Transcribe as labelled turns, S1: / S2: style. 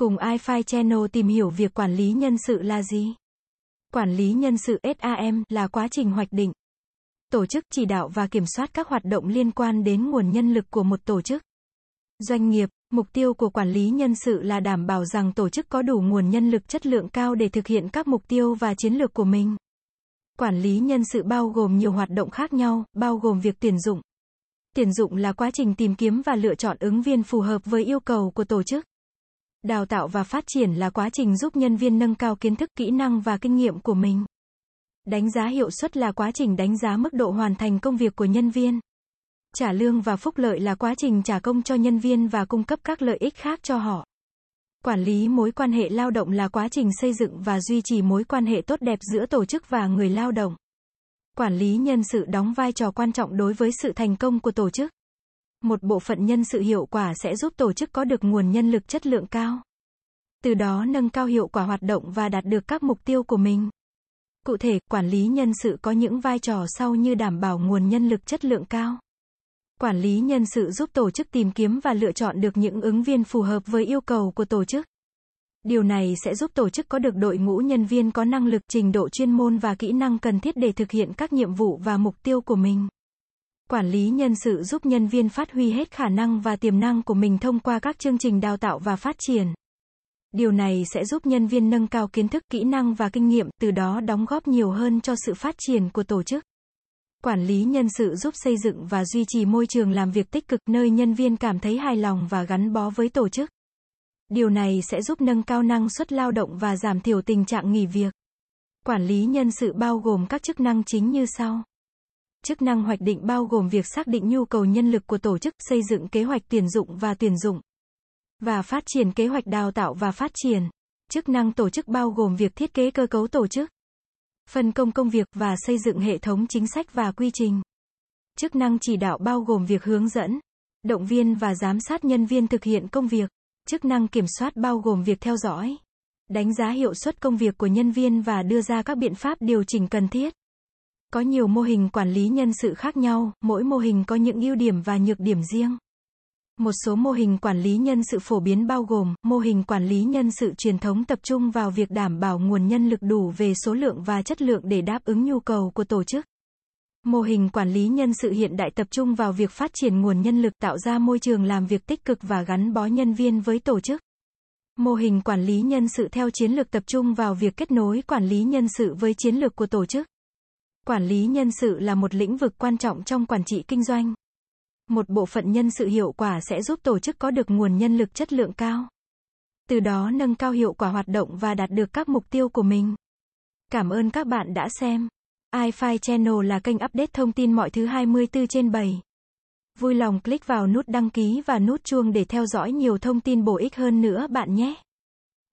S1: Cùng iFi Channel tìm hiểu việc quản lý nhân sự là gì? Quản lý nhân sự SAM là quá trình hoạch định, tổ chức chỉ đạo và kiểm soát các hoạt động liên quan đến nguồn nhân lực của một tổ chức. Doanh nghiệp, mục tiêu của quản lý nhân sự là đảm bảo rằng tổ chức có đủ nguồn nhân lực chất lượng cao để thực hiện các mục tiêu và chiến lược của mình. Quản lý nhân sự bao gồm nhiều hoạt động khác nhau, bao gồm việc tuyển dụng. Tuyển dụng là quá trình tìm kiếm và lựa chọn ứng viên phù hợp với yêu cầu của tổ chức. Đào tạo và phát triển là quá trình giúp nhân viên nâng cao kiến thức, kỹ năng và kinh nghiệm của mình. Đánh giá hiệu suất là quá trình đánh giá mức độ hoàn thành công việc của nhân viên. Trả lương và phúc lợi là quá trình trả công cho nhân viên và cung cấp các lợi ích khác cho họ. Quản lý mối quan hệ lao động là quá trình xây dựng và duy trì mối quan hệ tốt đẹp giữa tổ chức và người lao động. Quản lý nhân sự đóng vai trò quan trọng đối với sự thành công của tổ chức. Một bộ phận nhân sự hiệu quả sẽ giúp tổ chức có được nguồn nhân lực chất lượng cao. Từ đó nâng cao hiệu quả hoạt động và đạt được các mục tiêu của mình. Cụ thể, quản lý nhân sự có những vai trò sau như đảm bảo nguồn nhân lực chất lượng cao. Quản lý nhân sự giúp tổ chức tìm kiếm và lựa chọn được những ứng viên phù hợp với yêu cầu của tổ chức. Điều này sẽ giúp tổ chức có được đội ngũ nhân viên có năng lực, trình độ chuyên môn và kỹ năng cần thiết để thực hiện các nhiệm vụ và mục tiêu của mình. Quản lý nhân sự giúp nhân viên phát huy hết khả năng và tiềm năng của mình thông qua các chương trình đào tạo và phát triển. Điều này sẽ giúp nhân viên nâng cao kiến thức, kỹ năng và kinh nghiệm, từ đó đóng góp nhiều hơn cho sự phát triển của tổ chức. Quản lý nhân sự giúp xây dựng và duy trì môi trường làm việc tích cực nơi nhân viên cảm thấy hài lòng và gắn bó với tổ chức. Điều này sẽ giúp nâng cao năng suất lao động và giảm thiểu tình trạng nghỉ việc. Quản lý nhân sự bao gồm các chức năng chính như sau. Chức năng hoạch định bao gồm việc xác định nhu cầu nhân lực của tổ chức, xây dựng kế hoạch tuyển dụng và tuyển dụng và phát triển kế hoạch đào tạo và phát triển. Chức năng tổ chức bao gồm việc thiết kế cơ cấu tổ chức, phân công công việc và xây dựng hệ thống chính sách và quy trình. Chức năng chỉ đạo bao gồm việc hướng dẫn, động viên và giám sát nhân viên thực hiện công việc. Chức năng kiểm soát bao gồm việc theo dõi, đánh giá hiệu suất công việc của nhân viên và đưa ra các biện pháp điều chỉnh cần thiết. Có nhiều mô hình quản lý nhân sự khác nhau, mỗi mô hình có những ưu điểm và nhược điểm riêng. Một số mô hình quản lý nhân sự phổ biến bao gồm, mô hình quản lý nhân sự truyền thống tập trung vào việc đảm bảo nguồn nhân lực đủ về số lượng và chất lượng để đáp ứng nhu cầu của tổ chức. Mô hình quản lý nhân sự hiện đại tập trung vào việc phát triển nguồn nhân lực tạo ra môi trường làm việc tích cực và gắn bó nhân viên với tổ chức. Mô hình quản lý nhân sự theo chiến lược tập trung vào việc kết nối quản lý nhân sự với chiến lược của tổ chức. Quản lý nhân sự là một lĩnh vực quan trọng trong quản trị kinh doanh. Một bộ phận nhân sự hiệu quả sẽ giúp tổ chức có được nguồn nhân lực chất lượng cao. Từ đó nâng cao hiệu quả hoạt động và đạt được các mục tiêu của mình. Cảm ơn các bạn đã xem. iFi Channel là kênh update thông tin mọi thứ 24 trên 7. Vui lòng click vào nút đăng ký và nút chuông để theo dõi nhiều thông tin bổ ích hơn nữa bạn nhé.